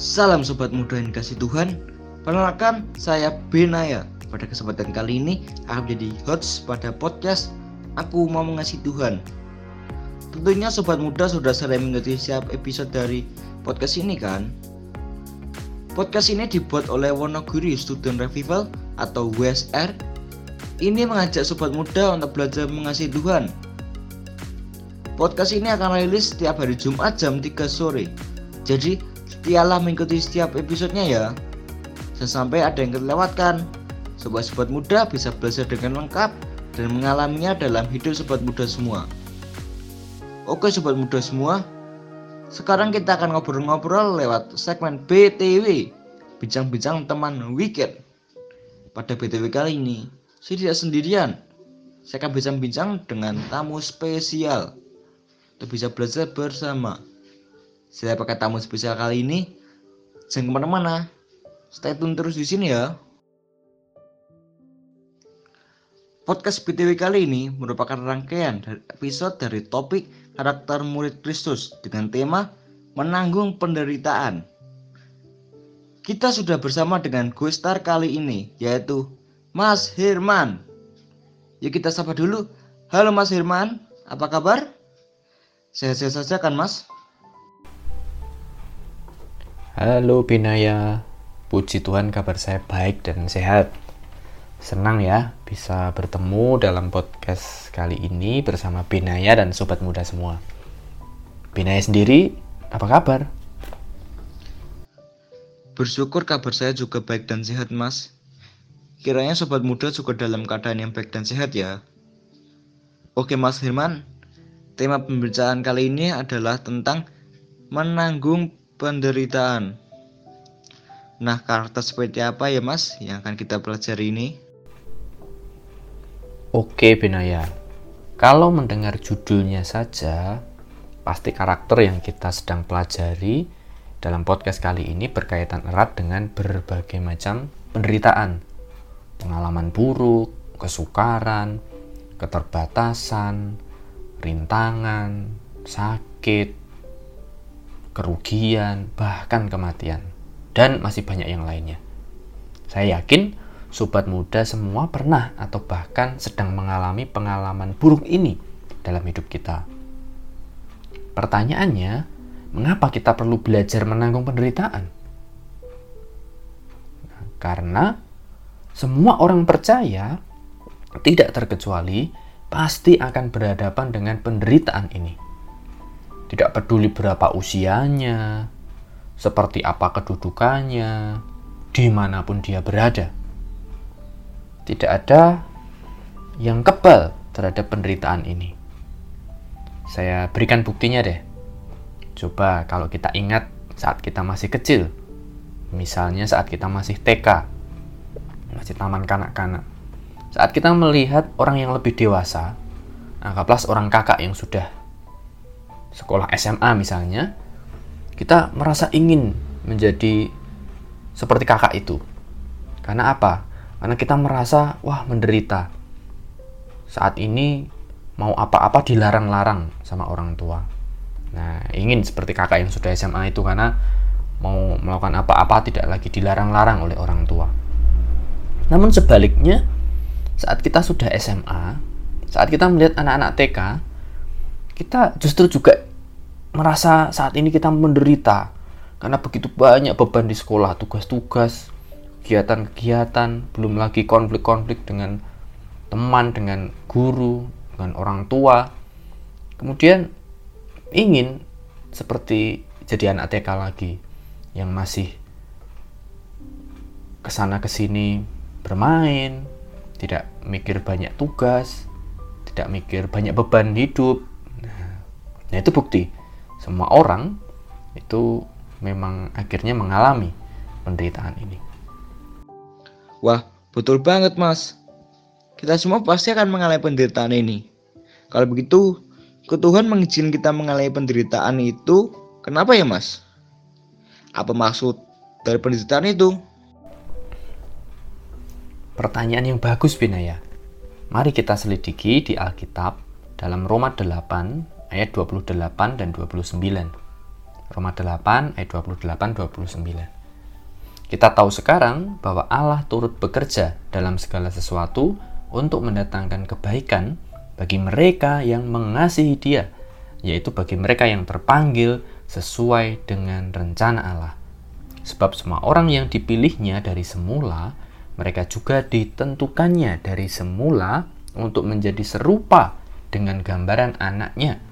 Salam sobat muda yang kasih Tuhan. Perkenalkan, saya Benaya. Pada kesempatan kali ini, akan menjadi host pada podcast Aku Mau Mengasihi Tuhan. Tentunya sobat muda sudah sering mengikuti setiap episode dari podcast ini kan? Podcast ini dibuat oleh Wonogiri Student Revival atau WSR. Ini mengajak sobat muda untuk belajar mengasihi Tuhan. Podcast ini akan rilis setiap hari Jumat jam 3 sore. Jadi, setialah mengikuti setiap episodenya ya. Sampai ada yang kelewatkan. Sobat-sobat muda bisa belajar dengan lengkap dan mengalaminya dalam hidup sobat muda semua. Oke sobat muda semua, sekarang kita akan ngobrol-ngobrol lewat segmen BTW, bincang-bincang teman weekend. Pada BTW kali ini, saya tidak sendirian. Saya akan bincang-bincang dengan tamu spesial untuk bisa belajar bersama. Saya pakai tamu spesial kali ini. Jangan ke mana-mana. Stay tune terus di sini ya. Podcast BTW kali ini merupakan rangkaian dari episode dari topik karakter murid Kristus dengan tema menanggung penderitaan. Kita sudah bersama dengan star kali ini yaitu Mas Herman. Yuk kita sapa dulu. Halo Mas Herman, apa kabar? Sehat-sehat saja kan Mas? Halo Binaya, puji Tuhan kabar saya baik dan sehat. Senang ya bisa bertemu dalam podcast kali ini bersama Binaya dan sobat muda semua. Binaya sendiri, apa kabar? Bersyukur kabar saya juga baik dan sehat, Mas. Kiranya sobat muda juga dalam keadaan yang baik dan sehat ya. Oke, Mas Herman. Tema pembicaraan kali ini adalah tentang menanggung penderitaan. Nah, karakter seperti apa ya, Mas, yang akan kita pelajari ini? Oke Benaya, kalau mendengar judulnya saja, pasti karakter yang kita sedang pelajari dalam podcast kali ini berkaitan erat dengan berbagai macam penderitaan, pengalaman buruk, kesukaran, keterbatasan, rintangan, sakit, kerugian, bahkan kematian, dan masih banyak yang lainnya. Saya yakin sobat muda semua pernah atau bahkan sedang mengalami pengalaman buruk ini dalam hidup kita. Pertanyaannya, mengapa kita perlu belajar menanggung penderitaan? Karena semua orang percaya, tidak terkecuali, pasti akan berhadapan dengan penderitaan ini. Tidak peduli berapa usianya, seperti apa kedudukannya, di mana pun dia berada tidak ada yang kebal terhadap penderitaan ini. Saya berikan buktinya deh. Coba kalau kita ingat saat kita masih kecil, misalnya saat kita masih TK, masih taman kanak-kanak. Saat kita melihat orang yang lebih dewasa, anggaplah seorang kakak yang sudah sekolah SMA misalnya, kita merasa ingin menjadi seperti kakak itu. Karena apa? Karena kita merasa, wah menderita. Saat ini mau apa-apa dilarang-larang sama orang tua. Nah, ingin seperti kakak yang sudah SMA itu karena mau melakukan apa-apa tidak lagi dilarang-larang oleh orang tua. Namun sebaliknya, saat kita sudah SMA, saat kita melihat anak-anak TK, kita justru juga merasa saat ini kita menderita karena begitu banyak beban di sekolah, tugas-tugas, kegiatan-kegiatan, belum lagi konflik-konflik dengan teman, dengan guru, dengan orang tua. Kemudian ingin seperti jadi anak TK lagi yang masih ke sana ke sini bermain, tidak mikir banyak tugas, tidak mikir banyak beban hidup. Nah, itu bukti semua orang itu memang akhirnya mengalami penderitaan ini. Wah, betul banget mas. Kita semua pasti akan mengalami penderitaan ini. Kalau begitu, ke Tuhan mengizinkan kita mengalami penderitaan itu, kenapa ya mas? Apa maksud dari penderitaan itu? Pertanyaan yang bagus Binaya. Mari kita selidiki di Alkitab dalam Roma 8 ayat 28 dan 29. Roma 8 ayat 28-29. Kita tahu sekarang bahwa Allah turut bekerja dalam segala sesuatu untuk mendatangkan kebaikan bagi mereka yang mengasihi Dia, yaitu bagi mereka yang terpanggil sesuai dengan rencana Allah. Sebab semua orang yang dipilihnya dari semula, mereka juga ditentukannya dari semula untuk menjadi serupa dengan gambaran anaknya,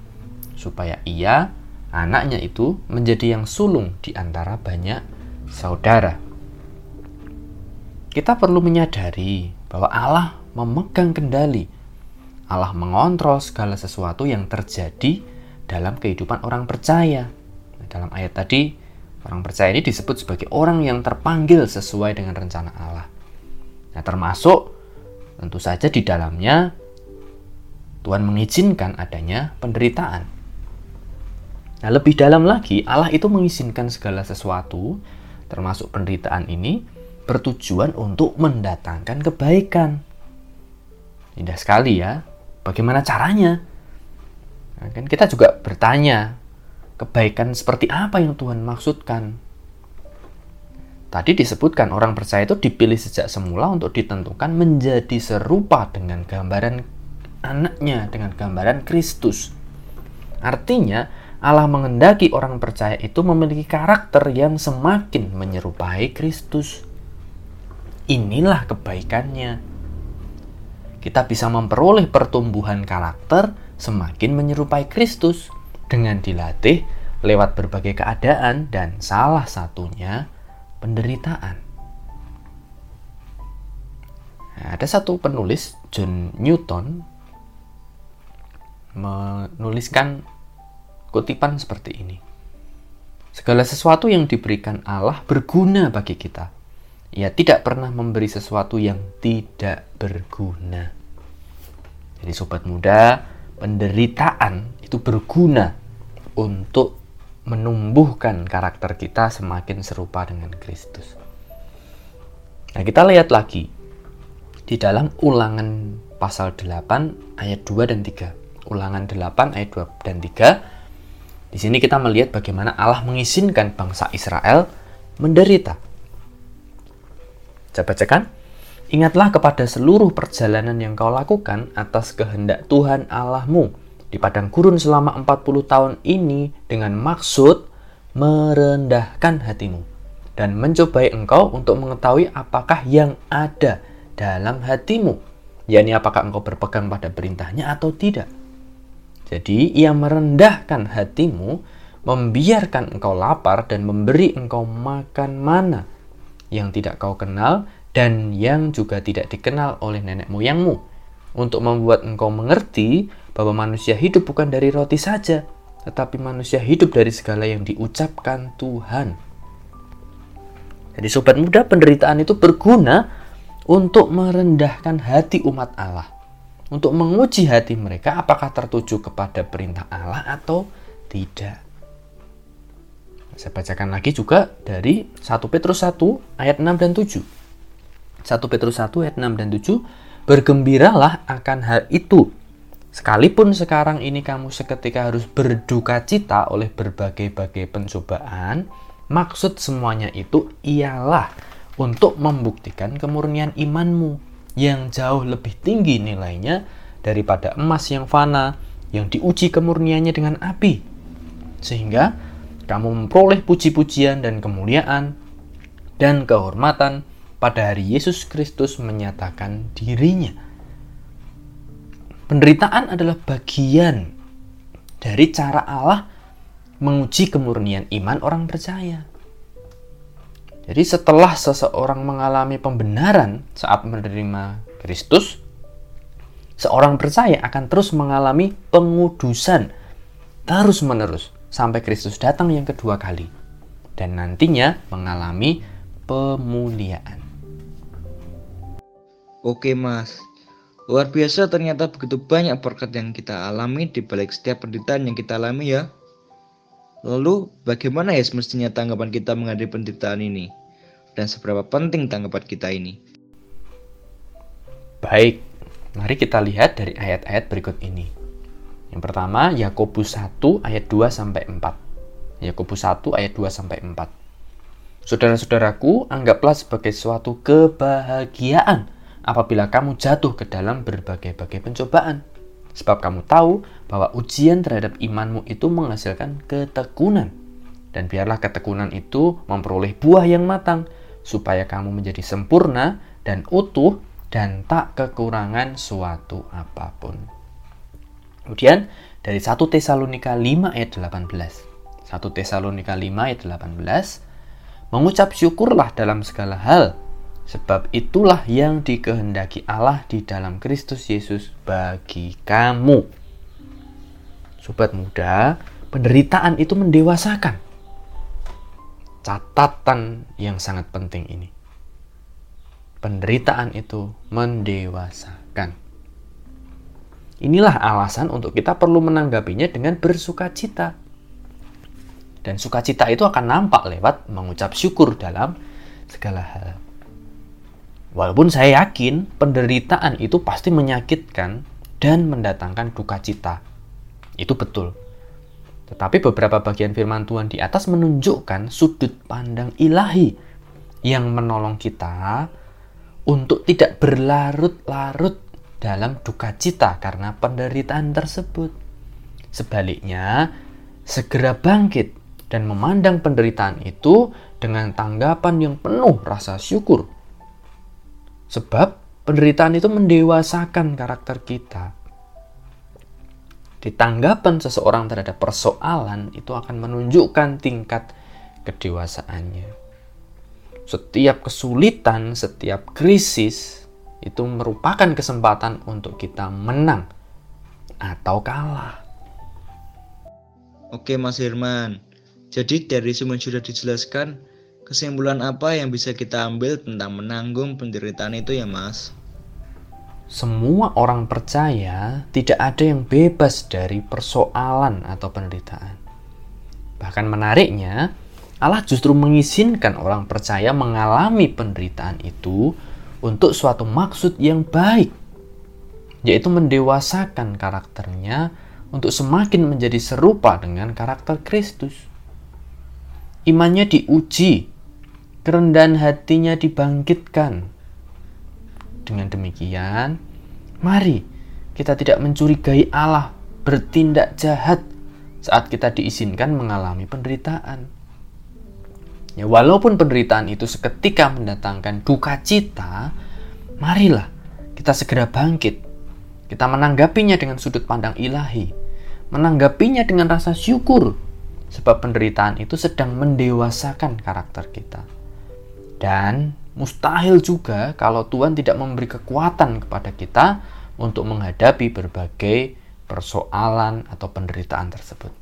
supaya ia anaknya itu menjadi yang sulung di antara banyak saudara. Kita perlu menyadari bahwa Allah memegang kendali. Allah mengontrol segala sesuatu yang terjadi dalam kehidupan orang percaya. Dalam ayat tadi, orang percaya ini disebut sebagai orang yang terpanggil sesuai dengan rencana Allah. Nah, termasuk tentu saja di dalamnya Tuhan mengizinkan adanya penderitaan. Nah, lebih dalam lagi, Allah itu mengizinkan segala sesuatu, termasuk penderitaan ini, bertujuan untuk mendatangkan kebaikan. Indah sekali ya. Bagaimana caranya? Nah, kan kita juga bertanya, kebaikan seperti apa yang Tuhan maksudkan? Tadi disebutkan orang percaya itu dipilih sejak semula untuk ditentukan menjadi serupa dengan gambaran anaknya, dengan gambaran Kristus. Artinya, Allah mengendaki orang percaya itu memiliki karakter yang semakin menyerupai Kristus. Inilah kebaikannya. Kita bisa memperoleh pertumbuhan karakter semakin menyerupai Kristus dengan dilatih lewat berbagai keadaan dan salah satunya penderitaan. Nah, ada satu penulis John Newton menuliskan kutipan seperti ini. Segala sesuatu yang diberikan Allah berguna bagi kita. Ia tidak pernah memberi sesuatu yang tidak berguna. Jadi sobat muda, penderitaan itu berguna untuk menumbuhkan karakter kita semakin serupa dengan Kristus. Nah, kita lihat lagi di dalam Ulangan pasal 8 ayat 2 dan 3. Ulangan 8 ayat 2 dan 3 di sini kita melihat bagaimana Allah mengizinkan bangsa Israel menderita. Saya bacakan. Ingatlah kepada seluruh perjalanan yang kau lakukan atas kehendak Tuhan Allahmu di padang gurun selama 40 tahun ini dengan maksud merendahkan hatimu dan mencobai engkau untuk mengetahui apakah yang ada dalam hatimu, yakni apakah engkau berpegang pada perintahnya atau tidak. Jadi ia merendahkan hatimu, membiarkan engkau lapar dan memberi engkau makan mana yang tidak kau kenal dan yang juga tidak dikenal oleh nenek moyangmu untuk membuat engkau mengerti bahwa manusia hidup bukan dari roti saja, tetapi manusia hidup dari segala yang diucapkan Tuhan. Jadi sobat muda, penderitaan itu berguna untuk merendahkan hati umat Allah untuk menguji hati mereka apakah tertuju kepada perintah Allah atau tidak. Saya bacakan lagi juga dari 1 Petrus 1 ayat 6 dan 7. 1 Petrus 1 ayat 6 dan 7, Bergembiralah akan hal itu, sekalipun sekarang ini kamu seketika harus berduka cita oleh berbagai-bagai pencobaan, maksud semuanya itu ialah untuk membuktikan kemurnian imanmu yang jauh lebih tinggi nilainya daripada emas yang fana yang diuji kemurniannya dengan api. Sehingga kamu memperoleh puji-pujian dan kemuliaan dan kehormatan pada hari Yesus Kristus menyatakan dirinya. Penderitaan adalah bagian dari cara Allah menguji kemurnian iman orang percaya. Jadi setelah seseorang mengalami pembenaran saat menerima Kristus, seorang percaya akan terus mengalami pengudusan terus-menerus sampai Kristus datang yang kedua kali dan nantinya mengalami pemuliaan. Oke, Mas. Luar biasa ternyata begitu banyak berkat yang kita alami di balik setiap penderitaan yang kita alami ya. Lalu bagaimana ya semestinya tanggapan kita menghadapi penderitaan ini? Dan seberapa penting tanggapan kita ini? Baik, mari kita lihat dari ayat-ayat berikut ini. Yang pertama, Yakobus 1 ayat 2 sampai 4. Yakobus 1 ayat 2 sampai 4. Saudara-saudaraku, anggaplah sebagai suatu kebahagiaan apabila kamu jatuh ke dalam berbagai-bagai pencobaan. Sebab kamu tahu bahwa ujian terhadap imanmu itu menghasilkan ketekunan. Dan biarlah ketekunan itu memperoleh buah yang matang, supaya kamu menjadi sempurna dan utuh dan tak kekurangan suatu apa pun. Kemudian dari 1 Tesalonika 5 ayat 18. 1 Tesalonika 5 ayat 18. Mengucap syukurlah dalam segala hal, sebab itulah yang dikehendaki Allah di dalam Kristus Yesus bagi kamu. Sobat muda, penderitaan itu mendewasakan. Catatan yang sangat penting ini. Penderitaan itu mendewasakan. Inilah alasan untuk kita perlu menanggapinya dengan bersuka cita. Dan sukacita itu akan nampak lewat mengucap syukur dalam segala hal. Walaupun saya yakin penderitaan itu pasti menyakitkan dan mendatangkan duka cita. Itu betul. Tetapi beberapa bagian firman Tuhan di atas menunjukkan sudut pandang ilahi yang menolong kita untuk tidak berlarut-larut dalam duka cita karena penderitaan tersebut. Sebaliknya, segera bangkit dan memandang penderitaan itu dengan tanggapan yang penuh rasa syukur. Sebab penderitaan itu mendewasakan karakter kita. Di tanggapan seseorang terhadap persoalan itu akan menunjukkan tingkat kedewasaannya. Setiap kesulitan, setiap krisis itu merupakan kesempatan untuk kita menang atau kalah. Oke Mas Herman, jadi dari semua sudah dijelaskan, kesimpulan apa yang bisa kita ambil tentang menanggung penderitaan itu ya Mas? Semua orang percaya tidak ada yang bebas dari persoalan atau penderitaan. Bahkan menariknya, Allah justru mengizinkan orang percaya mengalami penderitaan itu untuk suatu maksud yang baik, yaitu mendewasakan karakternya untuk semakin menjadi serupa dengan karakter Kristus. Imannya diuji, kerendahan hatinya dibangkitkan. Dengan demikian, mari kita tidak mencurigai Allah bertindak jahat saat kita diizinkan mengalami penderitaan Ya, walaupun penderitaan itu seketika mendatangkan duka cita, marilah kita segera bangkit. Kita menanggapinya dengan sudut pandang ilahi, menanggapinya dengan rasa syukur, sebab penderitaan itu sedang mendewasakan karakter kita. Dan mustahil juga kalau Tuhan tidak memberi kekuatan kepada kita untuk menghadapi berbagai persoalan atau penderitaan tersebut.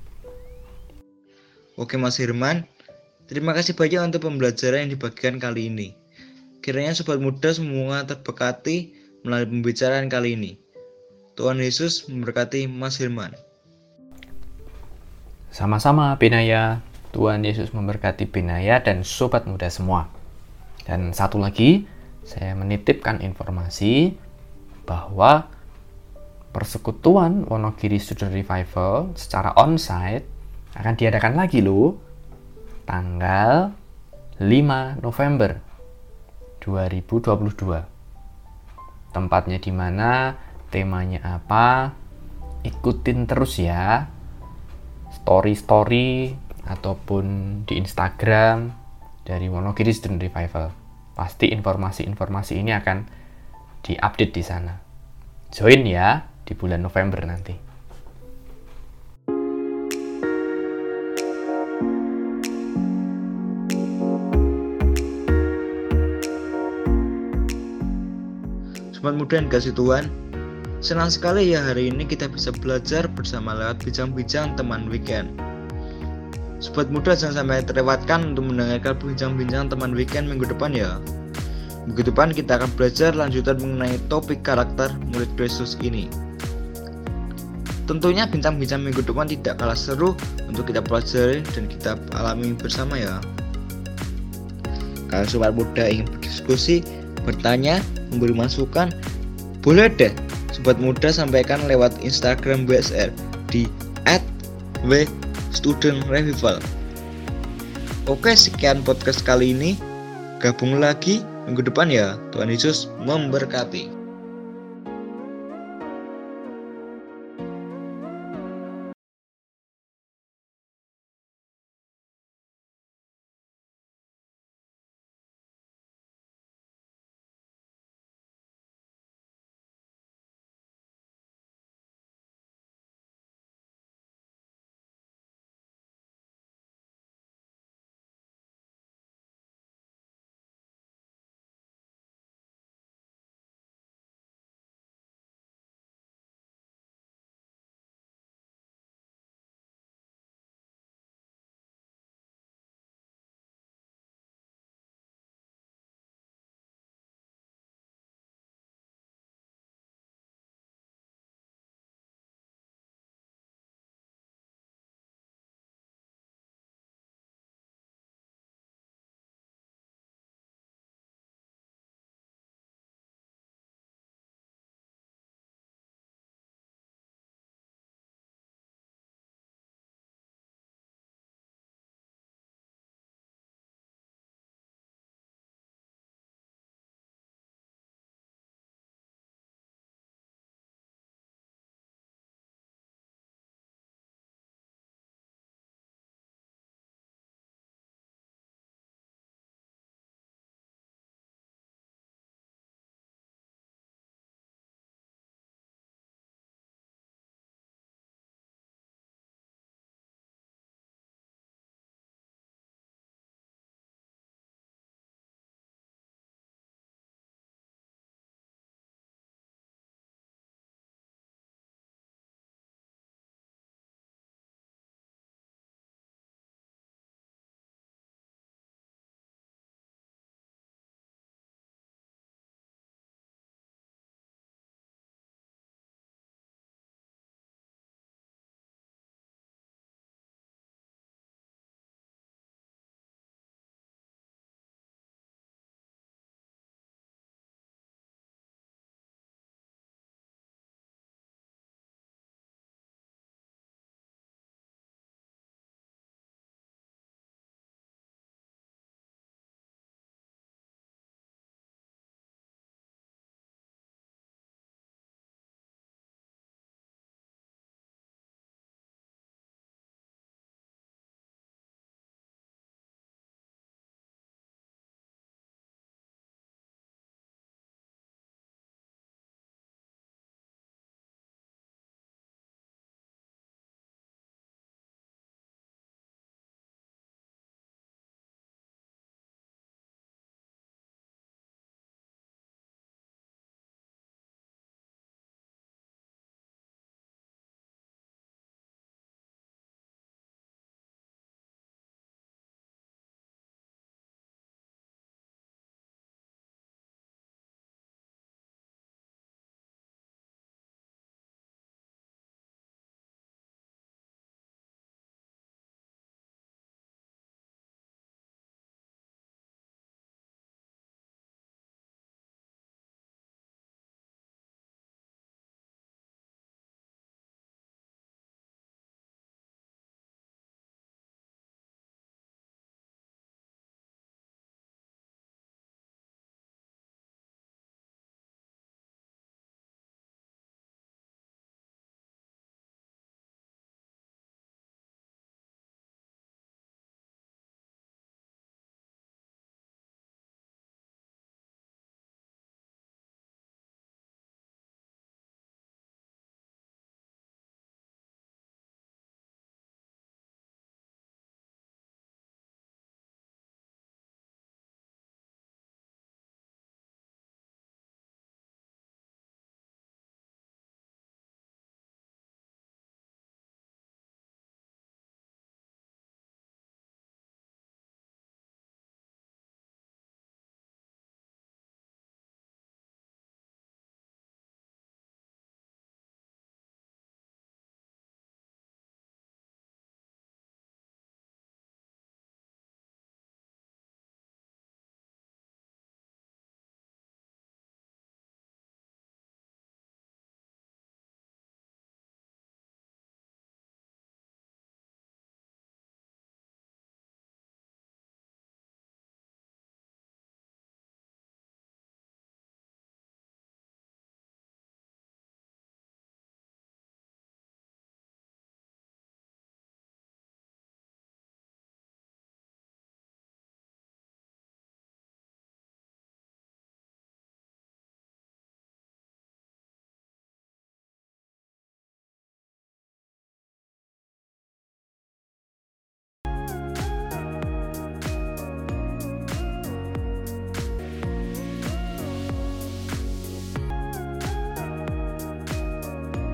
Oke Mas Firman, Terima kasih banyak untuk pembelajaran yang dibagikan kali ini. Kiranya sobat muda semua terberkati melalui pembicaraan kali ini. Tuhan Yesus memberkati Mas Firman. Sama-sama Binaya, Tuhan Yesus memberkati Binaya dan sobat muda semua. Dan satu lagi, saya menitipkan informasi bahwa persekutuan Wonogiri Student Revival secara onsite akan diadakan lagi loh tanggal 5 November 2022. Tempatnya di mana, temanya apa, ikutin terus ya. Story-story ataupun di Instagram dari Wonogiri Student Revival. Pasti informasi-informasi ini akan diupdate di sana. Join ya di bulan November nanti. Sobat muda yang kasih Tuhan, senang sekali ya hari ini kita bisa belajar bersama lewat bincang-bincang teman weekend. Sobat muda jangan sampai terlewatkan untuk mendengarkan bincang-bincang teman weekend minggu depan ya. Minggu depan kita akan belajar lanjutan mengenai topik karakter murid Kristus ini. Tentunya bincang-bincang minggu depan tidak kalah seru untuk kita pelajari dan kita alami bersama ya. Kalau sobat muda ingin berdiskusi, bertanya, memberi masukan, boleh deh sobat muda sampaikan lewat Instagram BSR di Student Revival. Oke, sekian podcast kali ini. Gabung lagi minggu depan ya. Tuhan Yesus memberkati.